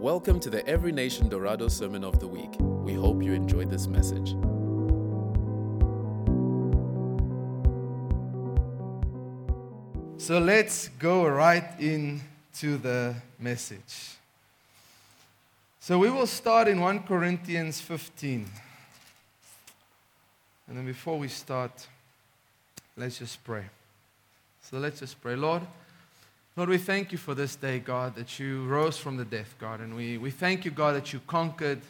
Welcome to the Every Nation Dorado Sermon of the Week. We hope you enjoyed this message. So let's go right into the message. So we will start in 1 Corinthians 15. And then before we start, let's just pray. So let's just pray. Lord, Lord, we thank you for this day, God, that you rose from the death, God. And we, we thank you, God, that you conquered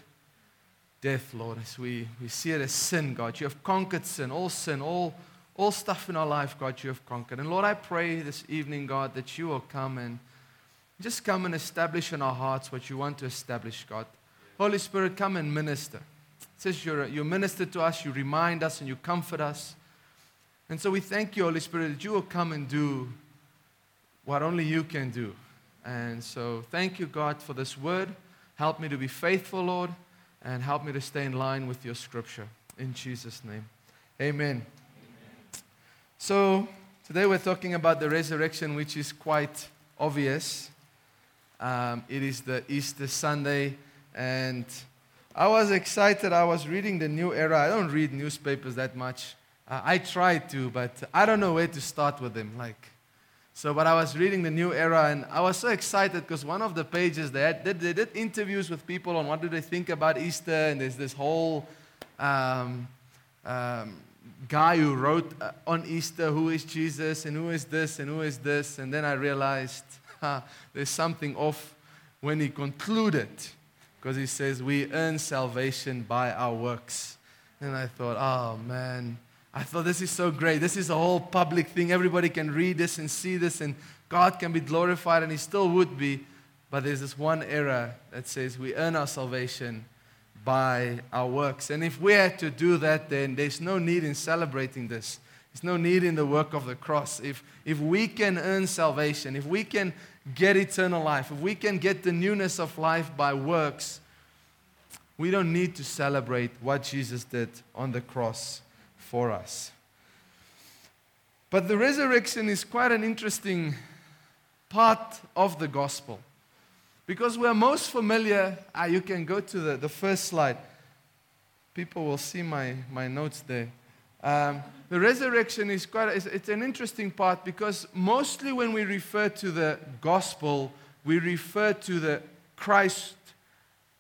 death, Lord, as we, we see it as sin, God. You have conquered sin, all sin, all, all stuff in our life, God, you have conquered. And Lord, I pray this evening, God, that you will come and just come and establish in our hearts what you want to establish, God. Holy Spirit, come and minister. It says you're, you minister to us, you remind us, and you comfort us. And so we thank you, Holy Spirit, that you will come and do what only you can do. And so thank you, God, for this word. Help me to be faithful, Lord, and help me to stay in line with your scripture. In Jesus' name. Amen. So today we're talking about the resurrection, which is quite obvious. Um, it is the Easter Sunday, and I was excited. I was reading the New Era. I don't read newspapers that much. Uh, I try to, but I don't know where to start with them. Like, so, but I was reading the New Era, and I was so excited because one of the pages they, had, they, they did interviews with people on what do they think about Easter, and there's this whole um, um, guy who wrote uh, on Easter who is Jesus and who is this and who is this, and then I realized ha, there's something off when he concluded because he says we earn salvation by our works, and I thought, oh man. I thought this is so great. This is a whole public thing. Everybody can read this and see this, and God can be glorified, and He still would be. But there's this one error that says we earn our salvation by our works. And if we had to do that, then there's no need in celebrating this. There's no need in the work of the cross. If, if we can earn salvation, if we can get eternal life, if we can get the newness of life by works, we don't need to celebrate what Jesus did on the cross for us. But the resurrection is quite an interesting part of the gospel because we're most familiar. Ah, you can go to the, the first slide. People will see my, my notes there. Um, the resurrection is quite, it's, it's an interesting part because mostly when we refer to the gospel, we refer to the Christ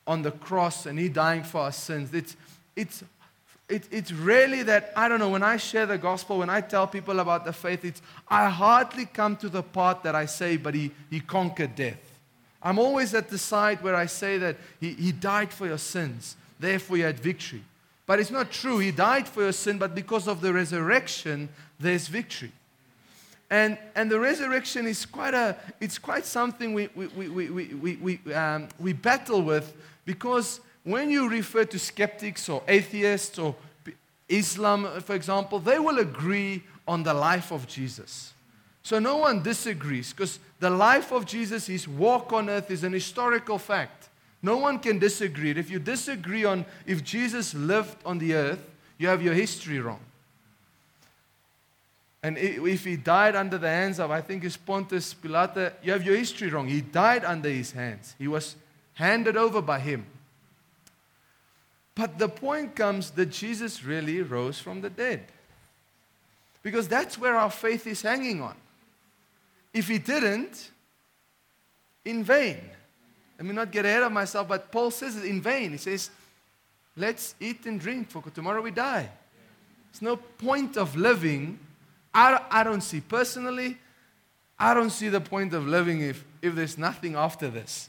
on the cross and He dying for our sins. It's, it's it, it's really that, I don't know, when I share the gospel, when I tell people about the faith, it's, I hardly come to the part that I say, but he, he conquered death. I'm always at the side where I say that he, he died for your sins, therefore you had victory. But it's not true. He died for your sin, but because of the resurrection, there's victory. And, and the resurrection is quite, a, it's quite something we, we, we, we, we, we, um, we battle with because when you refer to skeptics or atheists or Islam, uh, for example, they will agree on the life of Jesus. So no one disagrees because the life of Jesus, his walk on earth, is an historical fact. No one can disagree. If you disagree on if Jesus lived on the earth, you have your history wrong. And if he died under the hands of, I think it's Pontius Pilate, you have your history wrong. He died under his hands. He was handed over by him. But the point comes that Jesus really rose from the dead. Because that's where our faith is hanging on. If he didn't, in vain. Let me not get ahead of myself, but Paul says it in vain. He says, let's eat and drink, for tomorrow we die. There's no point of living. I, I don't see, personally, I don't see the point of living if, if there's nothing after this.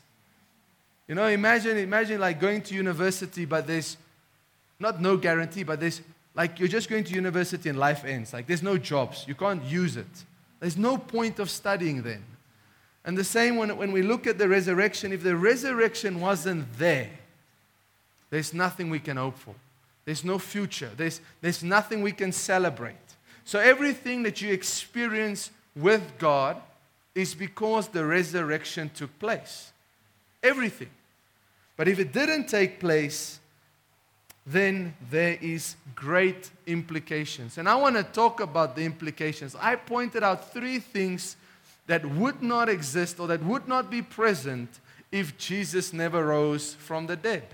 You know, imagine, imagine like going to university, but there's not no guarantee, but there's like you're just going to university and life ends. Like there's no jobs. You can't use it. There's no point of studying then. And the same when, when we look at the resurrection, if the resurrection wasn't there, there's nothing we can hope for. There's no future. There's, there's nothing we can celebrate. So everything that you experience with God is because the resurrection took place. Everything. But if it didn't take place, then there is great implications. And I want to talk about the implications. I pointed out three things that would not exist or that would not be present if Jesus never rose from the dead?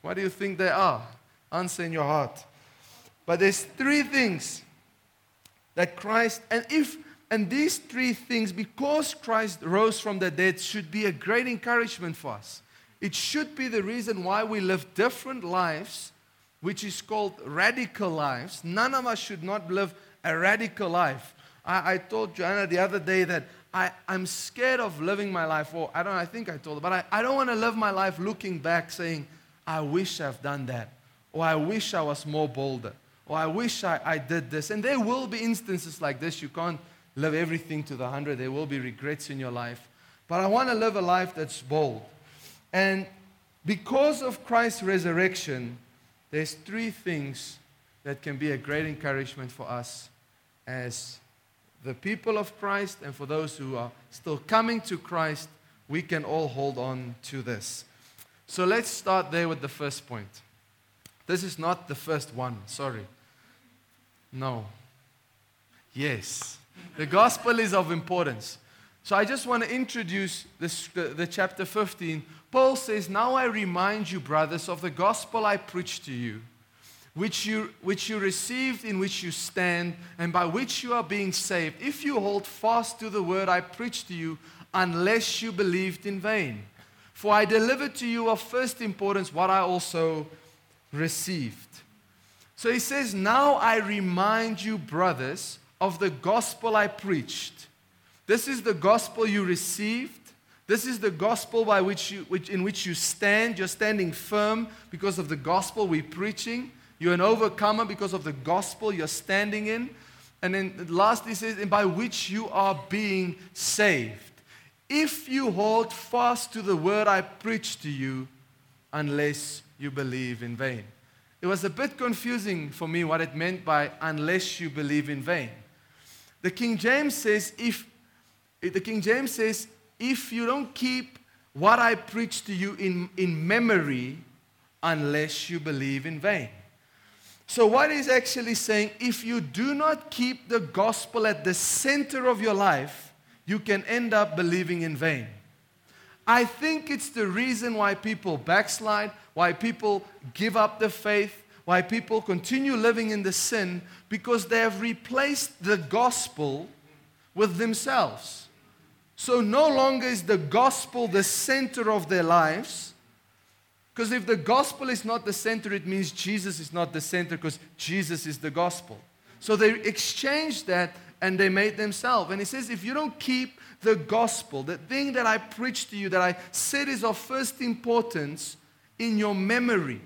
What do you think they are? Answer in your heart. But there's three things that Christ, and if and these three things, because Christ rose from the dead, should be a great encouragement for us. It should be the reason why we live different lives, which is called radical lives. None of us should not live a radical life. I, I told Joanna the other day that I, I'm scared of living my life, or I don't I think I told her, but I, I don't want to live my life looking back saying, I wish I've done that, or I wish I was more bolder, or I wish I, I did this. And there will be instances like this. You can't live everything to the hundred. There will be regrets in your life. But I want to live a life that's bold. And because of Christ's resurrection, there's three things that can be a great encouragement for us as the people of Christ and for those who are still coming to Christ. We can all hold on to this. So let's start there with the first point. This is not the first one, sorry. No. Yes. The gospel is of importance. So I just want to introduce this, the, the chapter 15. Paul says, Now I remind you, brothers, of the gospel I preached to you, which you, which you received, in which you stand, and by which you are being saved, if you hold fast to the word I preached to you, unless you believed in vain. For I delivered to you of first importance what I also received. So he says, Now I remind you, brothers, of the gospel I preached. This is the gospel you received. This is the gospel by which you, which, in which you stand. You're standing firm because of the gospel we're preaching. You're an overcomer because of the gospel you're standing in. And then last he says, and by which you are being saved. If you hold fast to the word I preach to you, unless you believe in vain. It was a bit confusing for me what it meant by unless you believe in vain. The King James says, if Uh, the King James says, if you don't keep what I preach to you in, in memory, unless you believe in vain. So, what he's actually saying, if you do not keep the gospel at the center of your life, you can end up believing in vain. I think it's the reason why people backslide, why people give up the faith, why people continue living in the sin, because they have replaced the gospel with themselves. So no longer is the gospel the center of their lives. Because if the gospel is not the center, it means Jesus is not the center because Jesus is the gospel. So they exchanged that and they made themselves. And he says, if you don't keep the gospel, the thing that I preached to you, that I said is of first importance in your memory,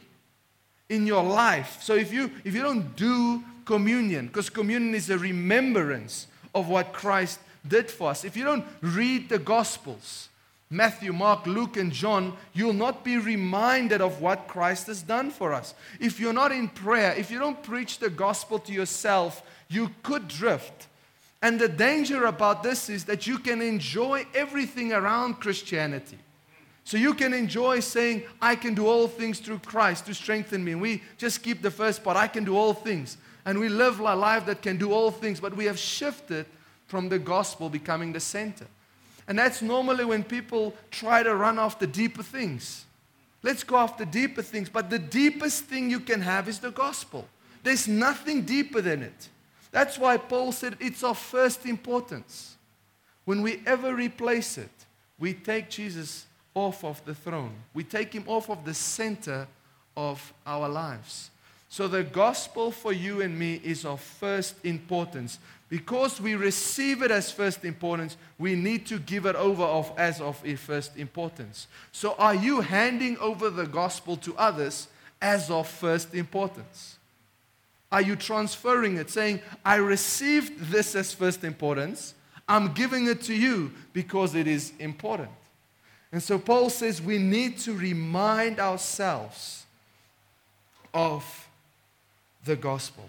in your life. So if you if you don't do communion, because communion is a remembrance of what Christ did for us. If you don't read the gospels, Matthew, Mark, Luke, and John, you'll not be reminded of what Christ has done for us. If you're not in prayer, if you don't preach the gospel to yourself, you could drift. And the danger about this is that you can enjoy everything around Christianity. So you can enjoy saying, I can do all things through Christ to strengthen me. We just keep the first part, I can do all things. And we live a life that can do all things, but we have shifted from the gospel becoming the center. And that's normally when people try to run after deeper things. Let's go after deeper things. But the deepest thing you can have is the gospel. There's nothing deeper than it. That's why Paul said it's of first importance. When we ever replace it, we take Jesus off of the throne. We take him off of the center of our lives. So the gospel for you and me is of first importance. Because we receive it as first importance, we need to give it over of, as of first importance. So are you handing over the gospel to others as of first importance? Are you transferring it, saying, I received this as first importance, I'm giving it to you because it is important? And so Paul says we need to remind ourselves of the gospel.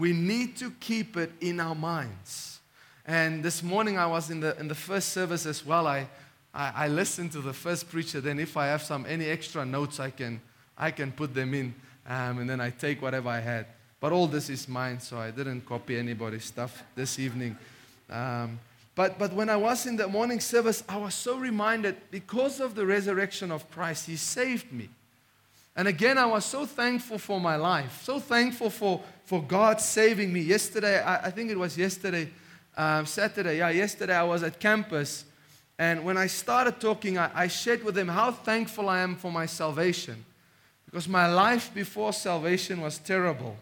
We need to keep it in our minds. And this morning I was in the, in the first service as well. I, I, I listened to the first preacher. Then if I have some any extra notes, I can, I can put them in. Um, and then I take whatever I had. But all this is mine, so I didn't copy anybody's stuff this evening. Um, But, but when I was in the morning service, I was so reminded because of the resurrection of Christ, He saved me. And again, I was so thankful for my life, so thankful for, for God saving me. Yesterday, I, I think it was yesterday, um, Saturday, yeah, yesterday I was at campus. And when I started talking, I, I shared with them how thankful I am for my salvation. Because my life before salvation was terrible.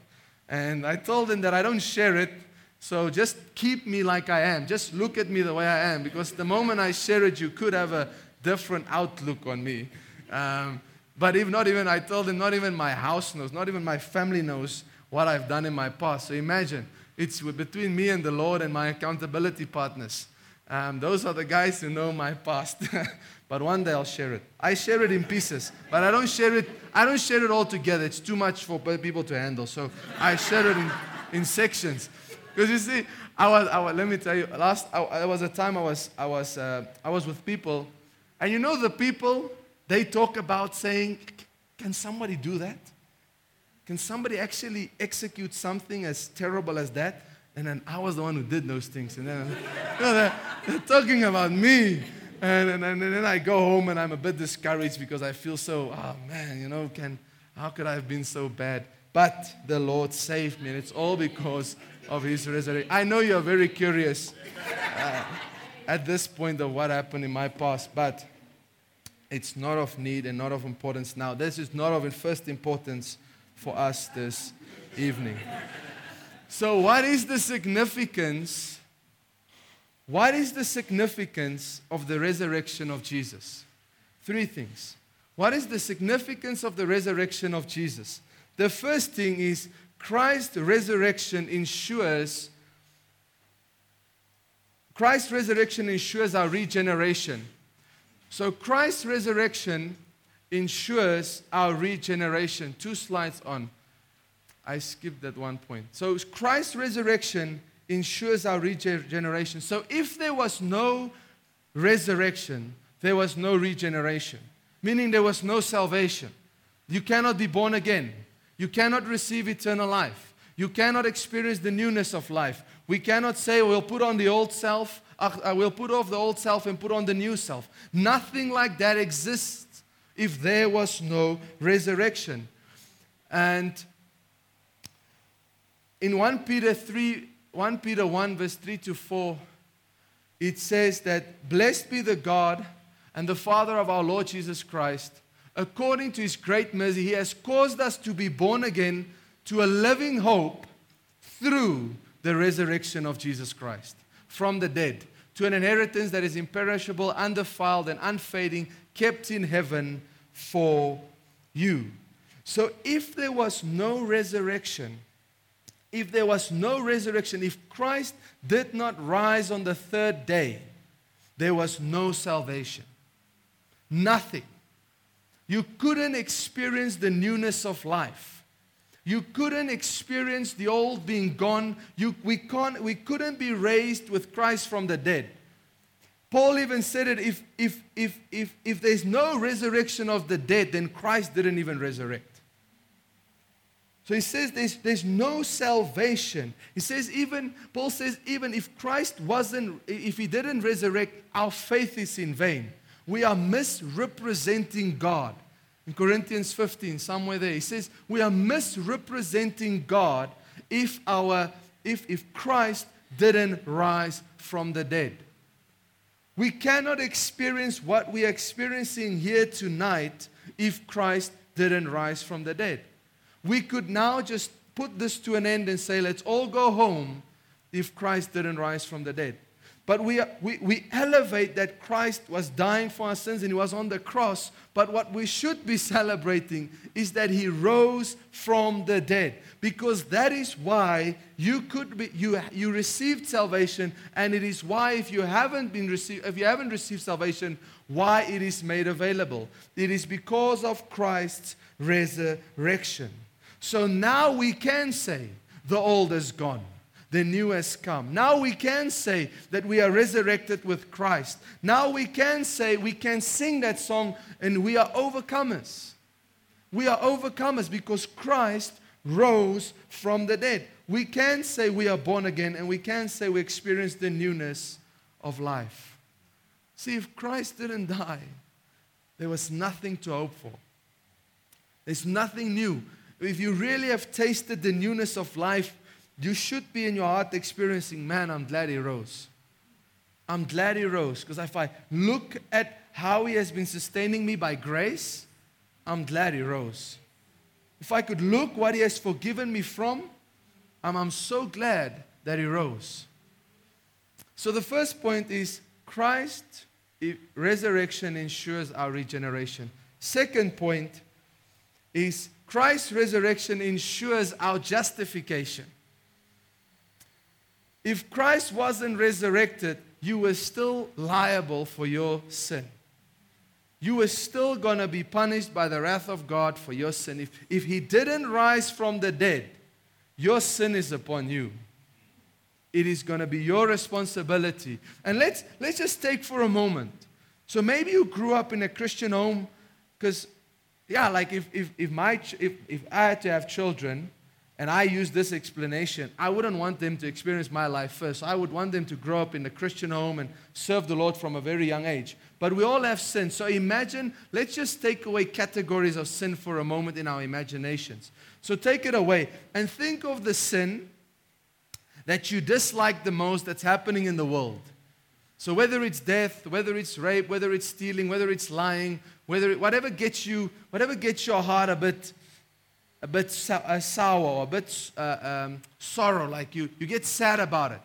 And I told them that I don't share it so just keep me like I am. Just look at me the way I am. Because the moment I share it, you could have a different outlook on me. Um, but if not even, I told them, not even my house knows, not even my family knows what I've done in my past. So imagine, it's between me and the Lord and my accountability partners. Um, those are the guys who know my past. but one day I'll share it. I share it in pieces, but I don't share it. I don't share it all together. It's too much for people to handle. So I share it in, in sections. Because you see, I was, I was, let me tell you, last, I, there was a time I was, I, was, uh, I was with people, and you know the people, they talk about saying, can somebody do that? Can somebody actually execute something as terrible as that? And then I was the one who did those things. And then you know, they're, they're, talking about me. And, and, and, then I go home and I'm a bit discouraged because I feel so, oh man, you know, can, how could I have been so bad? But the Lord saved me. And it's all because of his resurrection. I know you're very curious uh, at this point of what happened in my past, but it's not of need and not of importance now. This is not of first importance for us this evening. So, what is the significance? What is the significance of the resurrection of Jesus? Three things. What is the significance of the resurrection of Jesus? The first thing is Christ's resurrection ensures Christ's resurrection ensures our regeneration. So Christ's resurrection ensures our regeneration. Two slides on. I skipped that one point. So Christ's resurrection ensures our regeneration. So if there was no resurrection, there was no regeneration, meaning there was no salvation. You cannot be born again. You cannot receive eternal life. You cannot experience the newness of life. We cannot say, we'll put on the old self, uh, we'll put off the old self and put on the new self. Nothing like that exists if there was no resurrection. And in 1 Peter 3, 1 Peter 1, verse 3 to 4, it says that blessed be the God and the Father of our Lord Jesus Christ according to his great mercy, he has caused us to be born again to a living hope through the resurrection of Jesus Christ from the dead, to an inheritance that is imperishable, undefiled, and unfading, kept in heaven for you. So, if there was no resurrection, if there was no resurrection, if Christ did not rise on the third day, there was no salvation. Nothing. You couldn't experience the newness of life. You couldn't experience the old being gone. You, we, can't, we couldn't be raised with Christ from the dead. Paul even said it if, if, if, if, if there's no resurrection of the dead, then Christ didn't even resurrect. So he says there's, there's no salvation. He says, even, Paul says, even if Christ wasn't, if he didn't resurrect, our faith is in vain we are misrepresenting God. In Corinthians 15, somewhere there, he says, we are misrepresenting God if, our, if, if Christ didn't rise from the dead. We cannot experience what we are experiencing here tonight if Christ didn't rise from the dead. We could now just put this to an end and say, let's all go home if Christ didn't rise from the dead. But we, we, we elevate that Christ was dying for our sins and he was on the cross. But what we should be celebrating is that he rose from the dead. Because that is why you could be, you, you received salvation, and it is why if you haven't been received, if you haven't received salvation, why it is made available. It is because of Christ's resurrection. So now we can say the old is gone the new has come. Now we can say that we are resurrected with Christ. Now we can say, we can sing that song, and we are overcomers. We are overcomers because Christ rose from the dead. We can say we are born again, and we can say we experience the newness of life. See, if Christ didn't die, there was nothing to hope for. There's nothing new. If you really have tasted the newness of life, you should be in your heart experiencing, man, I'm glad he rose. I'm glad he rose. Because if I look at how he has been sustaining me by grace, I'm glad he rose. If I could look what he has forgiven me from, I'm, I'm so glad that he rose. So the first point is Christ's resurrection ensures our regeneration. Second point is Christ's resurrection ensures our justification. If Christ wasn't resurrected, you were still liable for your sin. You were still going to be punished by the wrath of God for your sin. If, if He didn't rise from the dead, your sin is upon you. It is going to be your responsibility. And let's, let's just take for a moment. So maybe you grew up in a Christian home because, yeah, like if, if, if, my, if, if I had to have children, and I use this explanation, I wouldn't want them to experience my life first. I would want them to grow up in a Christian home and serve the Lord from a very young age. But we all have sin. So imagine, let's just take away categories of sin for a moment in our imaginations. So take it away and think of the sin that you dislike the most that's happening in the world. So whether it's death, whether it's rape, whether it's stealing, whether it's lying, whether it, whatever gets you, whatever gets your heart a bit a bit sour a bit uh, um, sorrow, like you, you get sad about it.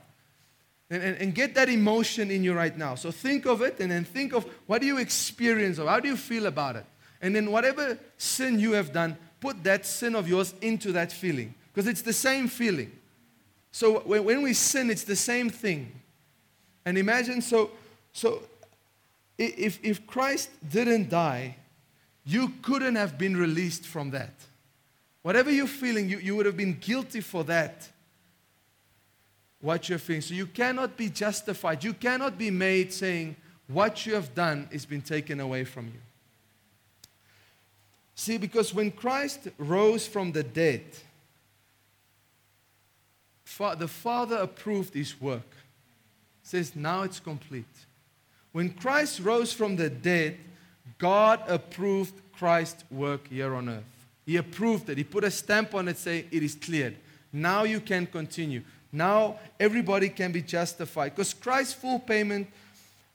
And, and, and, get that emotion in you right now. So think of it and then think of what do you experience or how do you feel about it. And then whatever sin you have done, put that sin of yours into that feeling because it's the same feeling. So when, when we sin, it's the same thing. And imagine so, so if, if Christ didn't die, you couldn't have been released from that. Whatever you're feeling, you, you would have been guilty for that. What you're feeling. So you cannot be justified. You cannot be made saying, what you have done is been taken away from you. See, because when Christ rose from the dead, the Father approved his work. Says, now it's complete. When Christ rose from the dead, God approved Christ's work here on earth. He approved it. He put a stamp on it saying it is cleared. Now you can continue. Now everybody can be justified. Because Christ's full payment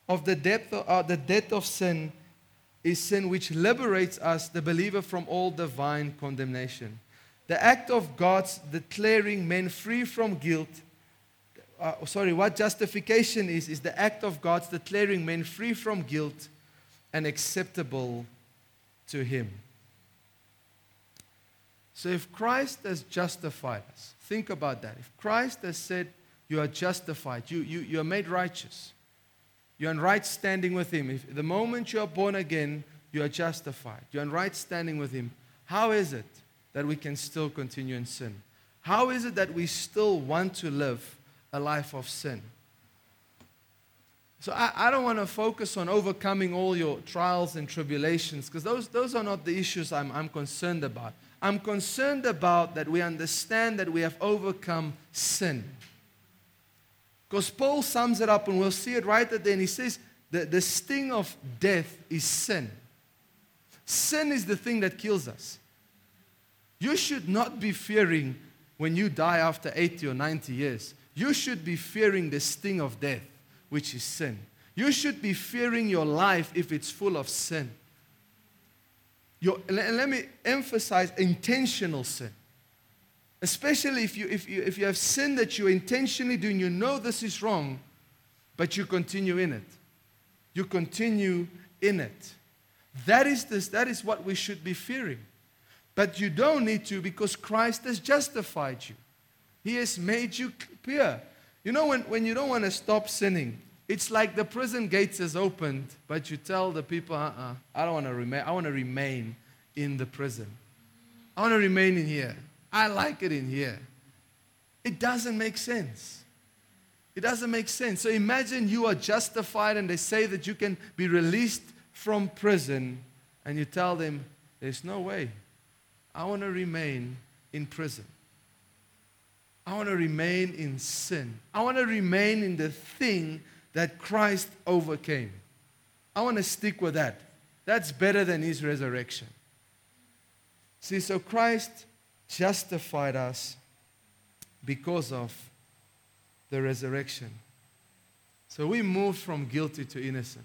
of the debt, uh, the debt of sin is sin which liberates us, the believer, from all divine condemnation. The act of God's declaring men free from guilt. Uh, sorry, what justification is, is the act of God's declaring men free from guilt and acceptable to Him. So if Christ has justified us, think about that. If Christ has said, You are justified, you, you, you are made righteous, you're in right standing with Him. If the moment you are born again, you are justified, you're in right standing with Him, how is it that we can still continue in sin? How is it that we still want to live a life of sin? So I, I don't want to focus on overcoming all your trials and tribulations because those, those are not the issues I'm, I'm concerned about. I'm concerned about that we understand that we have overcome sin. Because Paul sums it up, and we'll see it right at the end. He says that the sting of death is sin. Sin is the thing that kills us. You should not be fearing when you die after 80 or 90 years. You should be fearing the sting of death, which is sin. You should be fearing your life if it's full of sin. Your, let me emphasize intentional sin. Especially if you, if, you, if you have sin that you intentionally do and you know this is wrong, but you continue in it. You continue in it. That is, this, that is what we should be fearing. But you don't need to because Christ has justified you. He has made you pure. You know, when, when you don't want to stop sinning, it's like the prison gates is opened, but you tell the people, uh-uh, I don't want to remain. I want to remain in the prison. I want to remain in here. I like it in here. It doesn't make sense. It doesn't make sense. So imagine you are justified and they say that you can be released from prison, and you tell them, There's no way. I want to remain in prison. I want to remain in sin. I want to remain in the thing that Christ overcame. I want to stick with that. That's better than his resurrection. See, so Christ justified us because of the resurrection. So we move from guilty to innocent.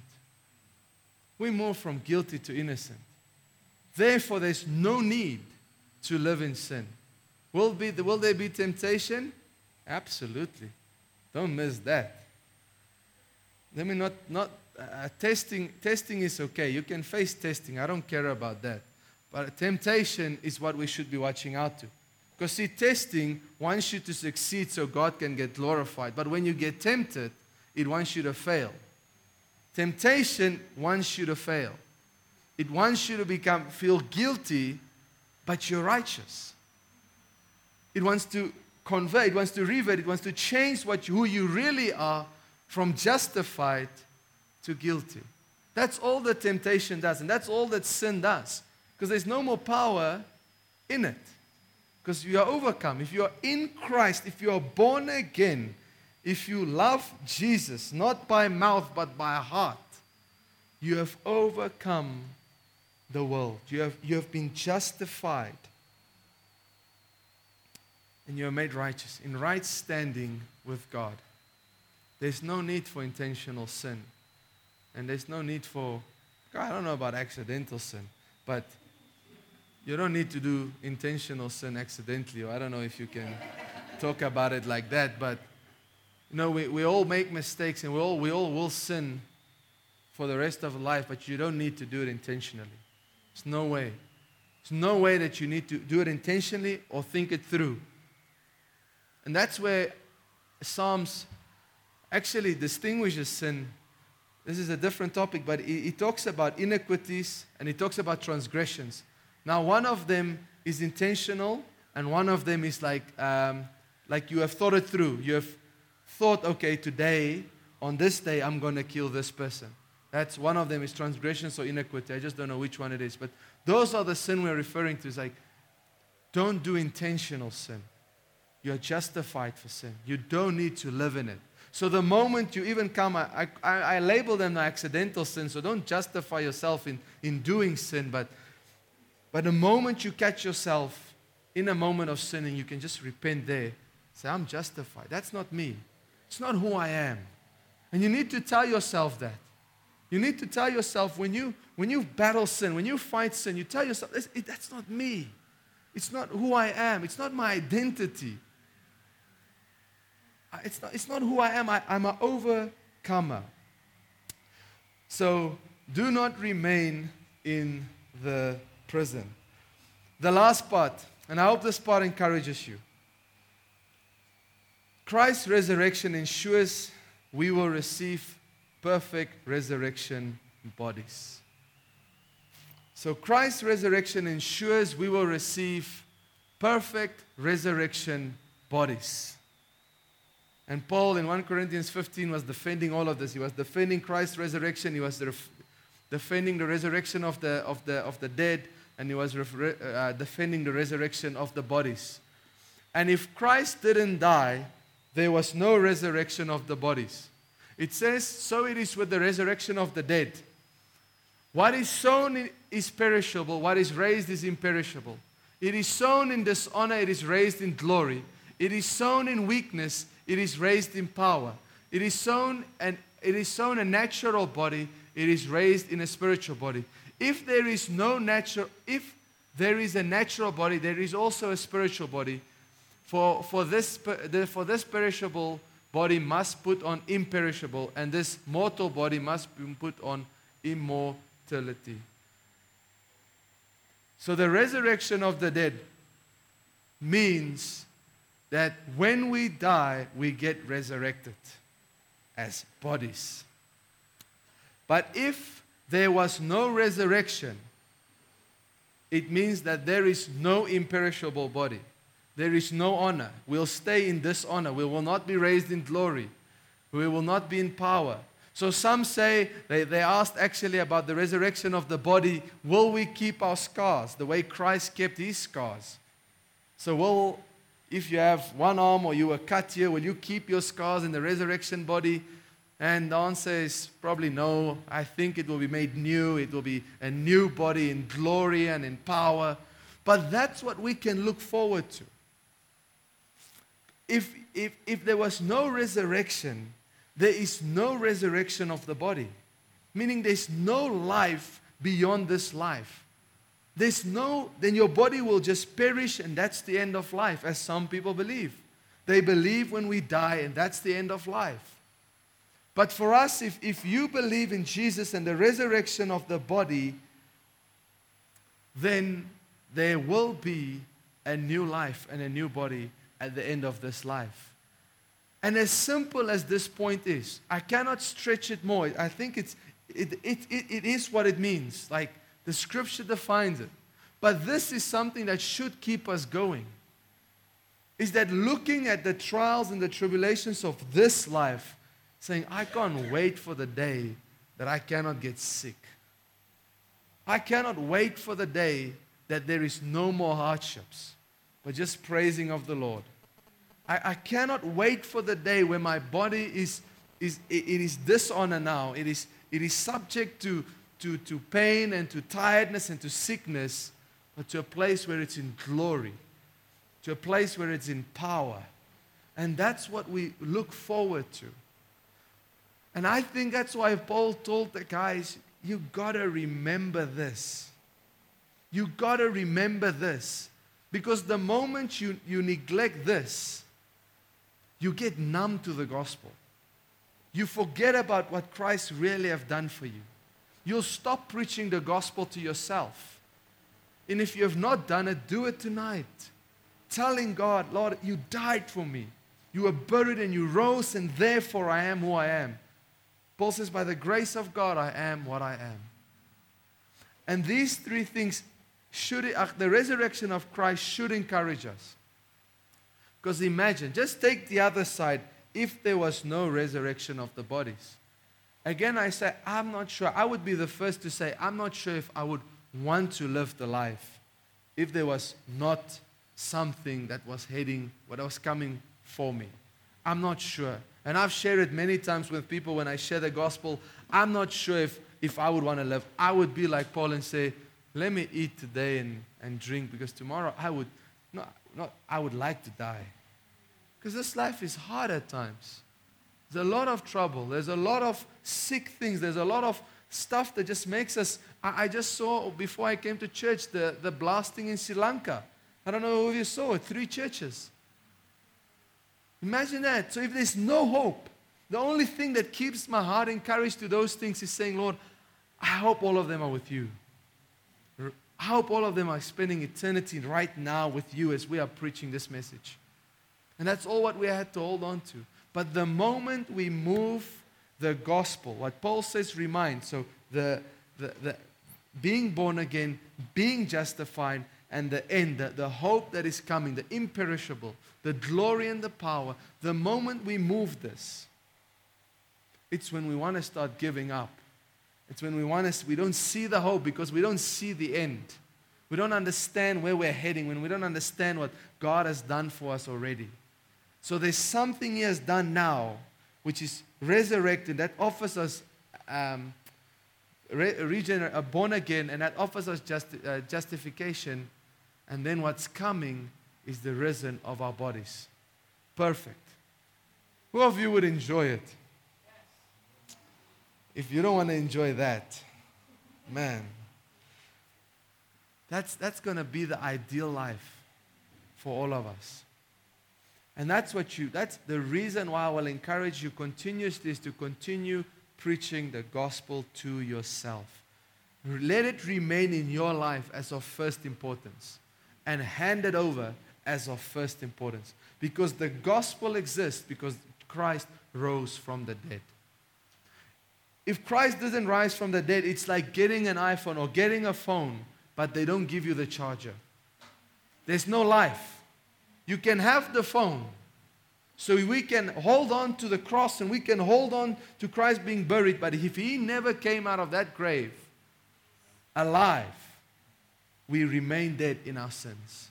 We move from guilty to innocent. Therefore, there's no need to live in sin. Will, be, will there be temptation? Absolutely. Don't miss that. Let me not, not uh, testing, testing is okay. You can face testing. I don't care about that. But temptation is what we should be watching out to. Because, see, testing wants you to succeed so God can get glorified. But when you get tempted, it wants you to fail. Temptation wants you to fail. It wants you to become feel guilty, but you're righteous. It wants to convert, it wants to revert, it wants to change what who you really are from justified to guilty. That's all that temptation does, and that's all that sin does. Because there's no more power in it. Because you are overcome. If you are in Christ, if you are born again, if you love Jesus, not by mouth but by heart, you have overcome the world. You have, you have been justified. And you are made righteous, in right standing with God. There's no need for intentional sin. And there's no need for, I don't know about accidental sin, but you don't need to do intentional sin accidentally. Or I don't know if you can talk about it like that, but you know, we, we all make mistakes and we all, we all will sin for the rest of life, but you don't need to do it intentionally. There's no way. There's no way that you need to do it intentionally or think it through. And that's where Psalms actually distinguishes sin this is a different topic, but he, he talks about iniquities and he talks about transgressions. Now, one of them is intentional, and one of them is like, um, like you have thought it through. You have thought, okay, today, on this day, I'm going to kill this person. That's one of them is transgressions or iniquity. I just don't know which one it is. But those are the sin we're referring to. It's like, don't do intentional sin. You're justified for sin. You don't need to live in it. So the moment you even come, I, I, I label them the accidental sin, so don't justify yourself in, in doing sin, but, but the moment you catch yourself in a moment of sinning, you can just repent there. Say, I'm justified. That's not me. It's not who I am. And you need to tell yourself that. You need to tell yourself when you, when you battle sin, when you fight sin, you tell yourself, that's not me. It's not who I am. It's not my identity. It's not, it's not who I am. I, I'm an overcomer. So do not remain in the prison. The last part, and I hope this part encourages you. Christ's resurrection ensures we will receive perfect resurrection bodies. So Christ's resurrection ensures we will receive perfect resurrection bodies. And Paul in 1 Corinthians 15 was defending all of this. He was defending Christ's resurrection, he was defending the resurrection of the, of the, of the dead, and he was uh, defending the resurrection of the bodies. And if Christ didn't die, there was no resurrection of the bodies. It says, So it is with the resurrection of the dead. What is sown is perishable, what is raised is imperishable. It is sown in dishonor, it is raised in glory. It is sown in weakness, it is raised in power. It is sown and it is sown a natural body, it is raised in a spiritual body. If there is no natural, if there is a natural body, there is also a spiritual body. For, for, this, for this perishable body must put on imperishable, and this mortal body must be put on immortality. So the resurrection of the dead means that when we die, we get resurrected as bodies. But if there was no resurrection, it means that there is no imperishable body. There is no honor. We'll stay in dishonor. We will not be raised in glory. We will not be in power. So some say, they, they asked actually about the resurrection of the body will we keep our scars the way Christ kept his scars? So will if you have one arm or you were cut here, will you keep your scars in the resurrection body? And the answer is probably no. I think it will be made new. It will be a new body in glory and in power. But that's what we can look forward to. If, if, if there was no resurrection, there is no resurrection of the body, meaning there's no life beyond this life. There's no, then your body will just perish and that's the end of life, as some people believe. They believe when we die and that's the end of life. But for us, if, if you believe in Jesus and the resurrection of the body, then there will be a new life and a new body at the end of this life. And as simple as this point is, I cannot stretch it more. I think it's, it, it, it, it is what it means. Like the scripture defines it. But this is something that should keep us going. Is that looking at the trials and the tribulations of this life, saying, I can't wait for the day that I cannot get sick. I cannot wait for the day that there is no more hardships, but just praising of the Lord. I, I cannot wait for the day when my body is, is it, it is dishonor now. It is, it is subject to, to, to pain and to tiredness and to sickness, but to a place where it's in glory, to a place where it's in power. And that's what we look forward to. And I think that's why Paul told the guys, you gotta remember this. You gotta remember this. Because the moment you, you neglect this, you get numb to the gospel. You forget about what Christ really have done for you. You'll stop preaching the gospel to yourself. And if you have not done it, do it tonight. Telling God, Lord, you died for me. You were buried and you rose, and therefore I am who I am. Paul says, By the grace of God, I am what I am. And these three things should, uh, the resurrection of Christ should encourage us. Because imagine, just take the other side, if there was no resurrection of the bodies. Again, I say, I'm not sure. I would be the first to say, I'm not sure if I would want to live the life if there was not something that was heading, what was coming for me. I'm not sure. And I've shared it many times with people when I share the gospel. I'm not sure if, if I would want to live. I would be like Paul and say, let me eat today and, and drink because tomorrow I would, not, not, I would like to die. Because this life is hard at times. There's a lot of trouble. There's a lot of sick things. There's a lot of stuff that just makes us. I, I just saw before I came to church the, the blasting in Sri Lanka. I don't know if you saw it, three churches. Imagine that. So if there's no hope, the only thing that keeps my heart encouraged to those things is saying, Lord, I hope all of them are with you. I hope all of them are spending eternity right now with you as we are preaching this message. And that's all what we had to hold on to. But the moment we move the gospel, what Paul says remind, so the, the, the being born again, being justified, and the end, the, the hope that is coming, the imperishable, the glory and the power, the moment we move this, it's when we want to start giving up. It's when we want to, we don't see the hope because we don't see the end. We don't understand where we're heading when we don't understand what God has done for us already. So there's something He has done now, which is resurrected, that offers us um, re- regener- uh, born again, and that offers us justi- uh, justification. And then what's coming is the risen of our bodies. Perfect. Who of you would enjoy it? If you don't want to enjoy that, man, that's, that's going to be the ideal life for all of us. And that's what you, that's the reason why I will encourage you continuously is to continue preaching the gospel to yourself. Let it remain in your life as of first importance and hand it over as of first importance. Because the gospel exists because Christ rose from the dead. If Christ doesn't rise from the dead, it's like getting an iPhone or getting a phone, but they don't give you the charger. There's no life. You can have the phone. So we can hold on to the cross and we can hold on to Christ being buried, but if he never came out of that grave alive, we remain dead in our sins.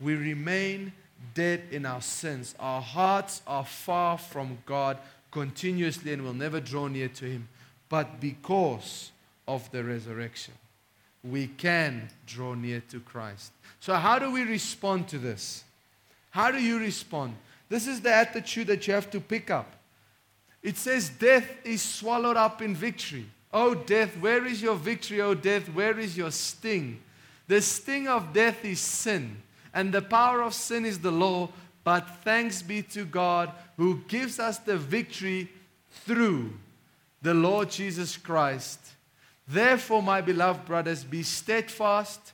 We remain dead in our sins. Our hearts are far from God continuously and will never draw near to Him. But because of the resurrection, we can draw near to Christ. So, how do we respond to this? How do you respond? This is the attitude that you have to pick up. It says, Death is swallowed up in victory. Oh, death, where is your victory? Oh, death, where is your sting? The sting of death is sin, and the power of sin is the law. But thanks be to God who gives us the victory through the Lord Jesus Christ. Therefore, my beloved brothers, be steadfast,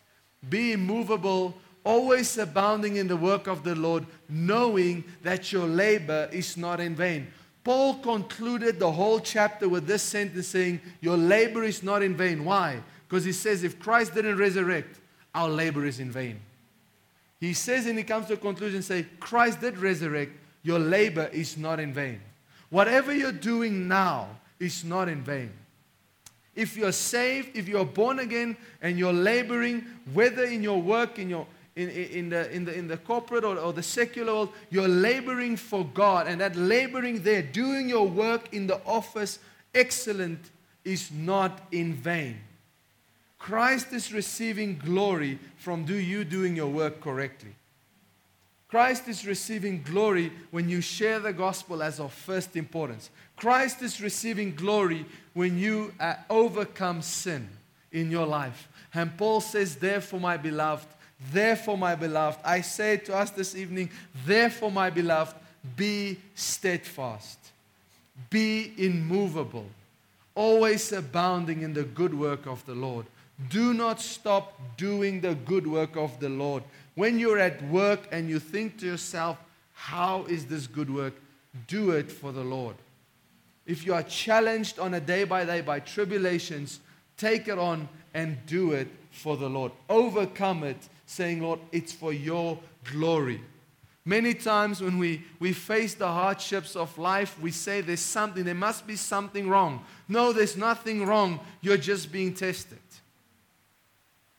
be immovable, always abounding in the work of the Lord, knowing that your labor is not in vain. Paul concluded the whole chapter with this sentence saying, Your labor is not in vain. Why? Because he says, if Christ didn't resurrect, our labor is in vain. He says, and he comes to a conclusion, say, Christ did resurrect, your labor is not in vain. Whatever you're doing now is not in vain. If you're saved, if you're born again and you're laboring, whether in your work, in your in, in, the, in, the, in the corporate or, or the secular world, you're laboring for God. And that laboring there, doing your work in the office, excellent, is not in vain. Christ is receiving glory from do you doing your work correctly. Christ is receiving glory when you share the gospel as of first importance. Christ is receiving glory when you uh, overcome sin in your life. And Paul says, Therefore, my beloved, therefore, my beloved, I say to us this evening, therefore, my beloved, be steadfast, be immovable, always abounding in the good work of the Lord. Do not stop doing the good work of the Lord. When you're at work and you think to yourself, how is this good work? Do it for the Lord. If you are challenged on a day by day by tribulations, take it on and do it for the Lord. Overcome it, saying, Lord, it's for your glory. Many times when we, we face the hardships of life, we say there's something, there must be something wrong. No, there's nothing wrong. You're just being tested.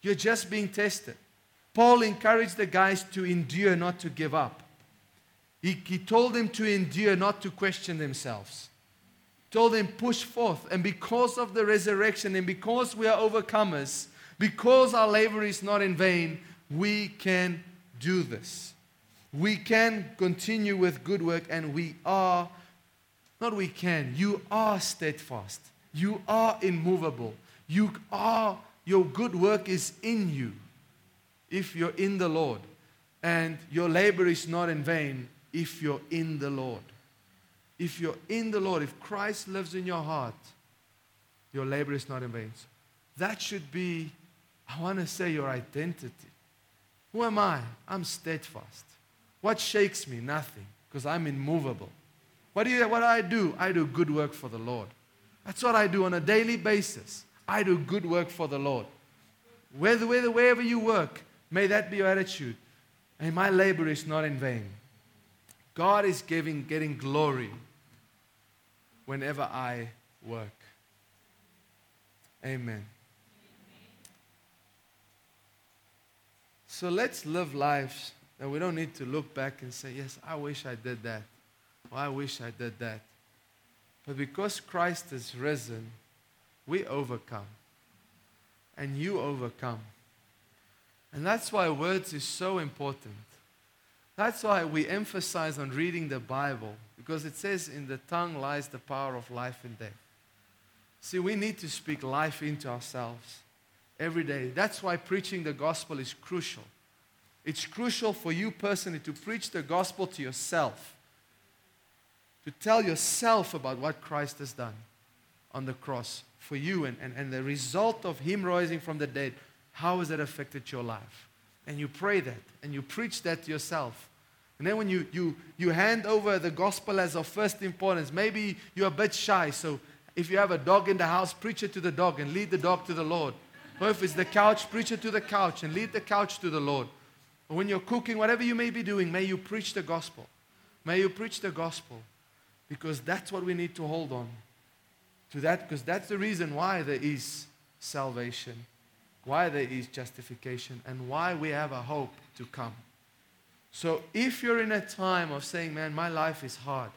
You're just being tested. Paul encouraged the guys to endure, not to give up. He, he told them to endure, not to question themselves. Told them, push forth. And because of the resurrection and because we are overcomers, because our labor is not in vain, we can do this. We can continue with good work, and we are, not we can, you are steadfast. You are immovable. You are, your good work is in you if you're in the Lord. And your labor is not in vain if you're in the Lord. If you're in the Lord, if Christ lives in your heart, your labor is not in vain. That should be, I want to say, your identity. Who am I? I'm steadfast. What shakes me? Nothing, because I'm immovable. What do, you, what do I do? I do good work for the Lord. That's what I do on a daily basis. I do good work for the Lord. Whether, whether, wherever you work, May that be your attitude. And my labor is not in vain. God is giving, getting glory whenever I work. Amen. So let's live lives that we don't need to look back and say, Yes, I wish I did that. Or I wish I did that. But because Christ is risen, we overcome. And you overcome. And that's why words is so important. That's why we emphasize on reading the Bible, because it says, In the tongue lies the power of life and death. See, we need to speak life into ourselves every day. That's why preaching the gospel is crucial. It's crucial for you personally to preach the gospel to yourself, to tell yourself about what Christ has done on the cross for you and, and, and the result of Him rising from the dead how has that affected your life? And you pray that and you preach that to yourself. And then when you, you, you hand over the gospel as of first importance, maybe you're a bit shy. So if you have a dog in the house, preach it to the dog and lead the dog to the Lord. Or if it's the couch, preach it to the couch and lead the couch to the Lord. Or when you're cooking, whatever you may be doing, may you preach the gospel. May you preach the gospel. Because that's what we need to hold on to that, because that's the reason why there is salvation why there is justification, and why we have a hope to come. So if you're in a time of saying, man, my life is hard,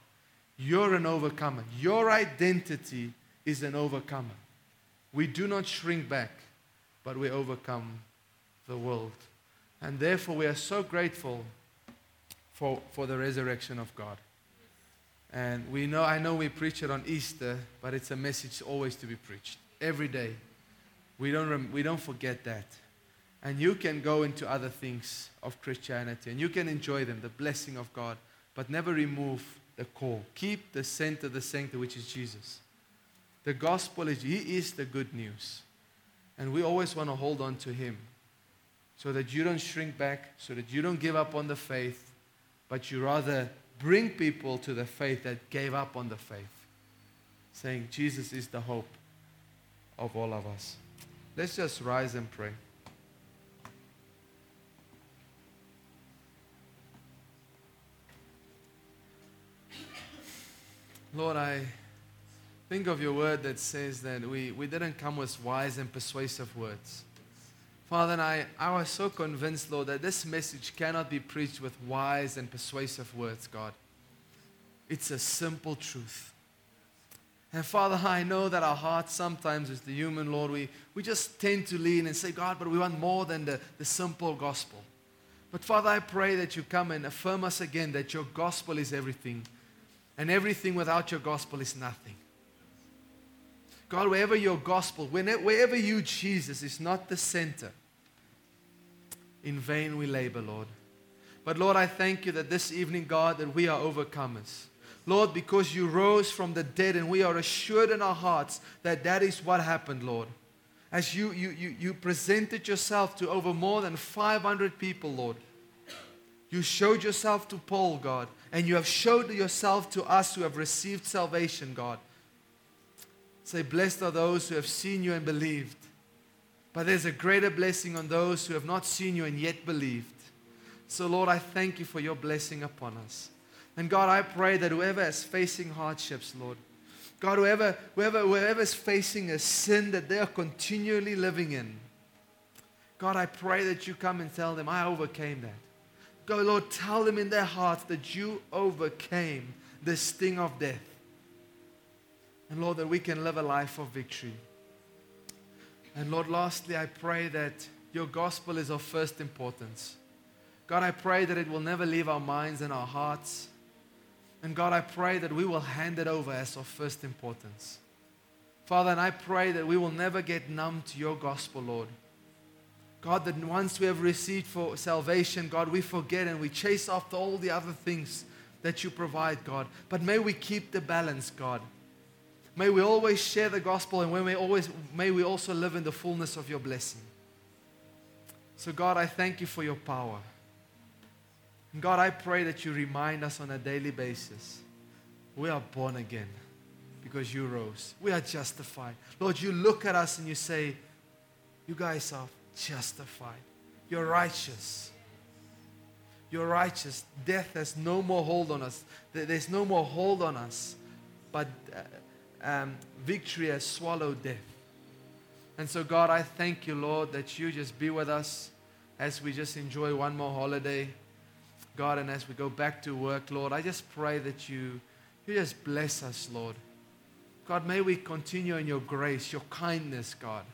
You're an overcomer. Your identity is an overcomer. We do not shrink back, but we overcome the world. And therefore, we are so grateful for, for the resurrection of God. And we know, I know we preach it on Easter, but it's a message always to be preached every day. We don't, rem- we don't forget that. And you can go into other things of Christianity and you can enjoy them, the blessing of God, but never remove the core. Keep the center, the center, which is Jesus. The gospel is, He is the good news. And we always want to hold on to Him so that you don't shrink back, so that you don't give up on the faith, but you rather bring people to the faith that gave up on the faith, saying, Jesus is the hope of all of us. Let's just rise and pray. Lord, I think of your word that says that we, we didn't come with wise and persuasive words. Father, and I, I was so convinced, Lord, that this message cannot be preached with wise and persuasive words, God. It's a simple truth. And Father, I know that our hearts sometimes, as the human, Lord, we, we just tend to lean and say, God, but we want more than the, the simple gospel. But Father, I pray that you come and affirm us again that your gospel is everything. And everything without your gospel is nothing. God, wherever your gospel, wherever you, Jesus, is not the center, in vain we labor, Lord. But Lord, I thank you that this evening, God, that we are overcomers. Lord, because you rose from the dead and we are assured in our hearts that that is what happened, Lord. As you, you, you, you presented yourself to over more than 500 people, Lord. You showed yourself to Paul, God, and you have showed yourself to us who have received salvation, God. Say, Blessed are those who have seen you and believed. But there's a greater blessing on those who have not seen you and yet believed. So, Lord, I thank you for your blessing upon us. And God, I pray that whoever is facing hardships, Lord, God, whoever, whoever, whoever is facing a sin that they are continually living in, God, I pray that you come and tell them, I overcame that. Go, Lord, tell them in their hearts that you overcame the sting of death. And Lord, that we can live a life of victory. And Lord, lastly, I pray that your gospel is of first importance. God, I pray that it will never leave our minds and our hearts. And God, I pray that we will hand it over as of first importance. Father, and I pray that we will never get numb to your gospel, Lord. God, that once we have received for salvation, God, we forget and we chase after all the other things that you provide, God. But may we keep the balance, God. May we always share the gospel and may we, always, may we also live in the fullness of your blessing. So, God, I thank you for your power. God, I pray that you remind us on a daily basis we are born again because you rose. We are justified. Lord, you look at us and you say, You guys are justified. You're righteous. You're righteous. Death has no more hold on us. There's no more hold on us. But uh, um, victory has swallowed death. And so, God, I thank you, Lord, that you just be with us as we just enjoy one more holiday. God, and as we go back to work, Lord, I just pray that you, you just bless us, Lord. God, may we continue in your grace, your kindness, God.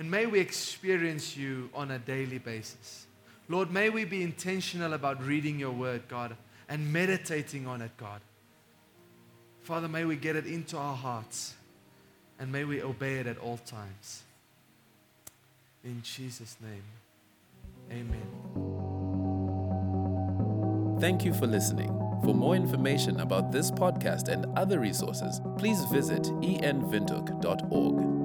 And may we experience you on a daily basis. Lord, may we be intentional about reading your word, God, and meditating on it, God. Father, may we get it into our hearts and may we obey it at all times. In Jesus' name, amen. Thank you for listening. For more information about this podcast and other resources, please visit envindhoek.org.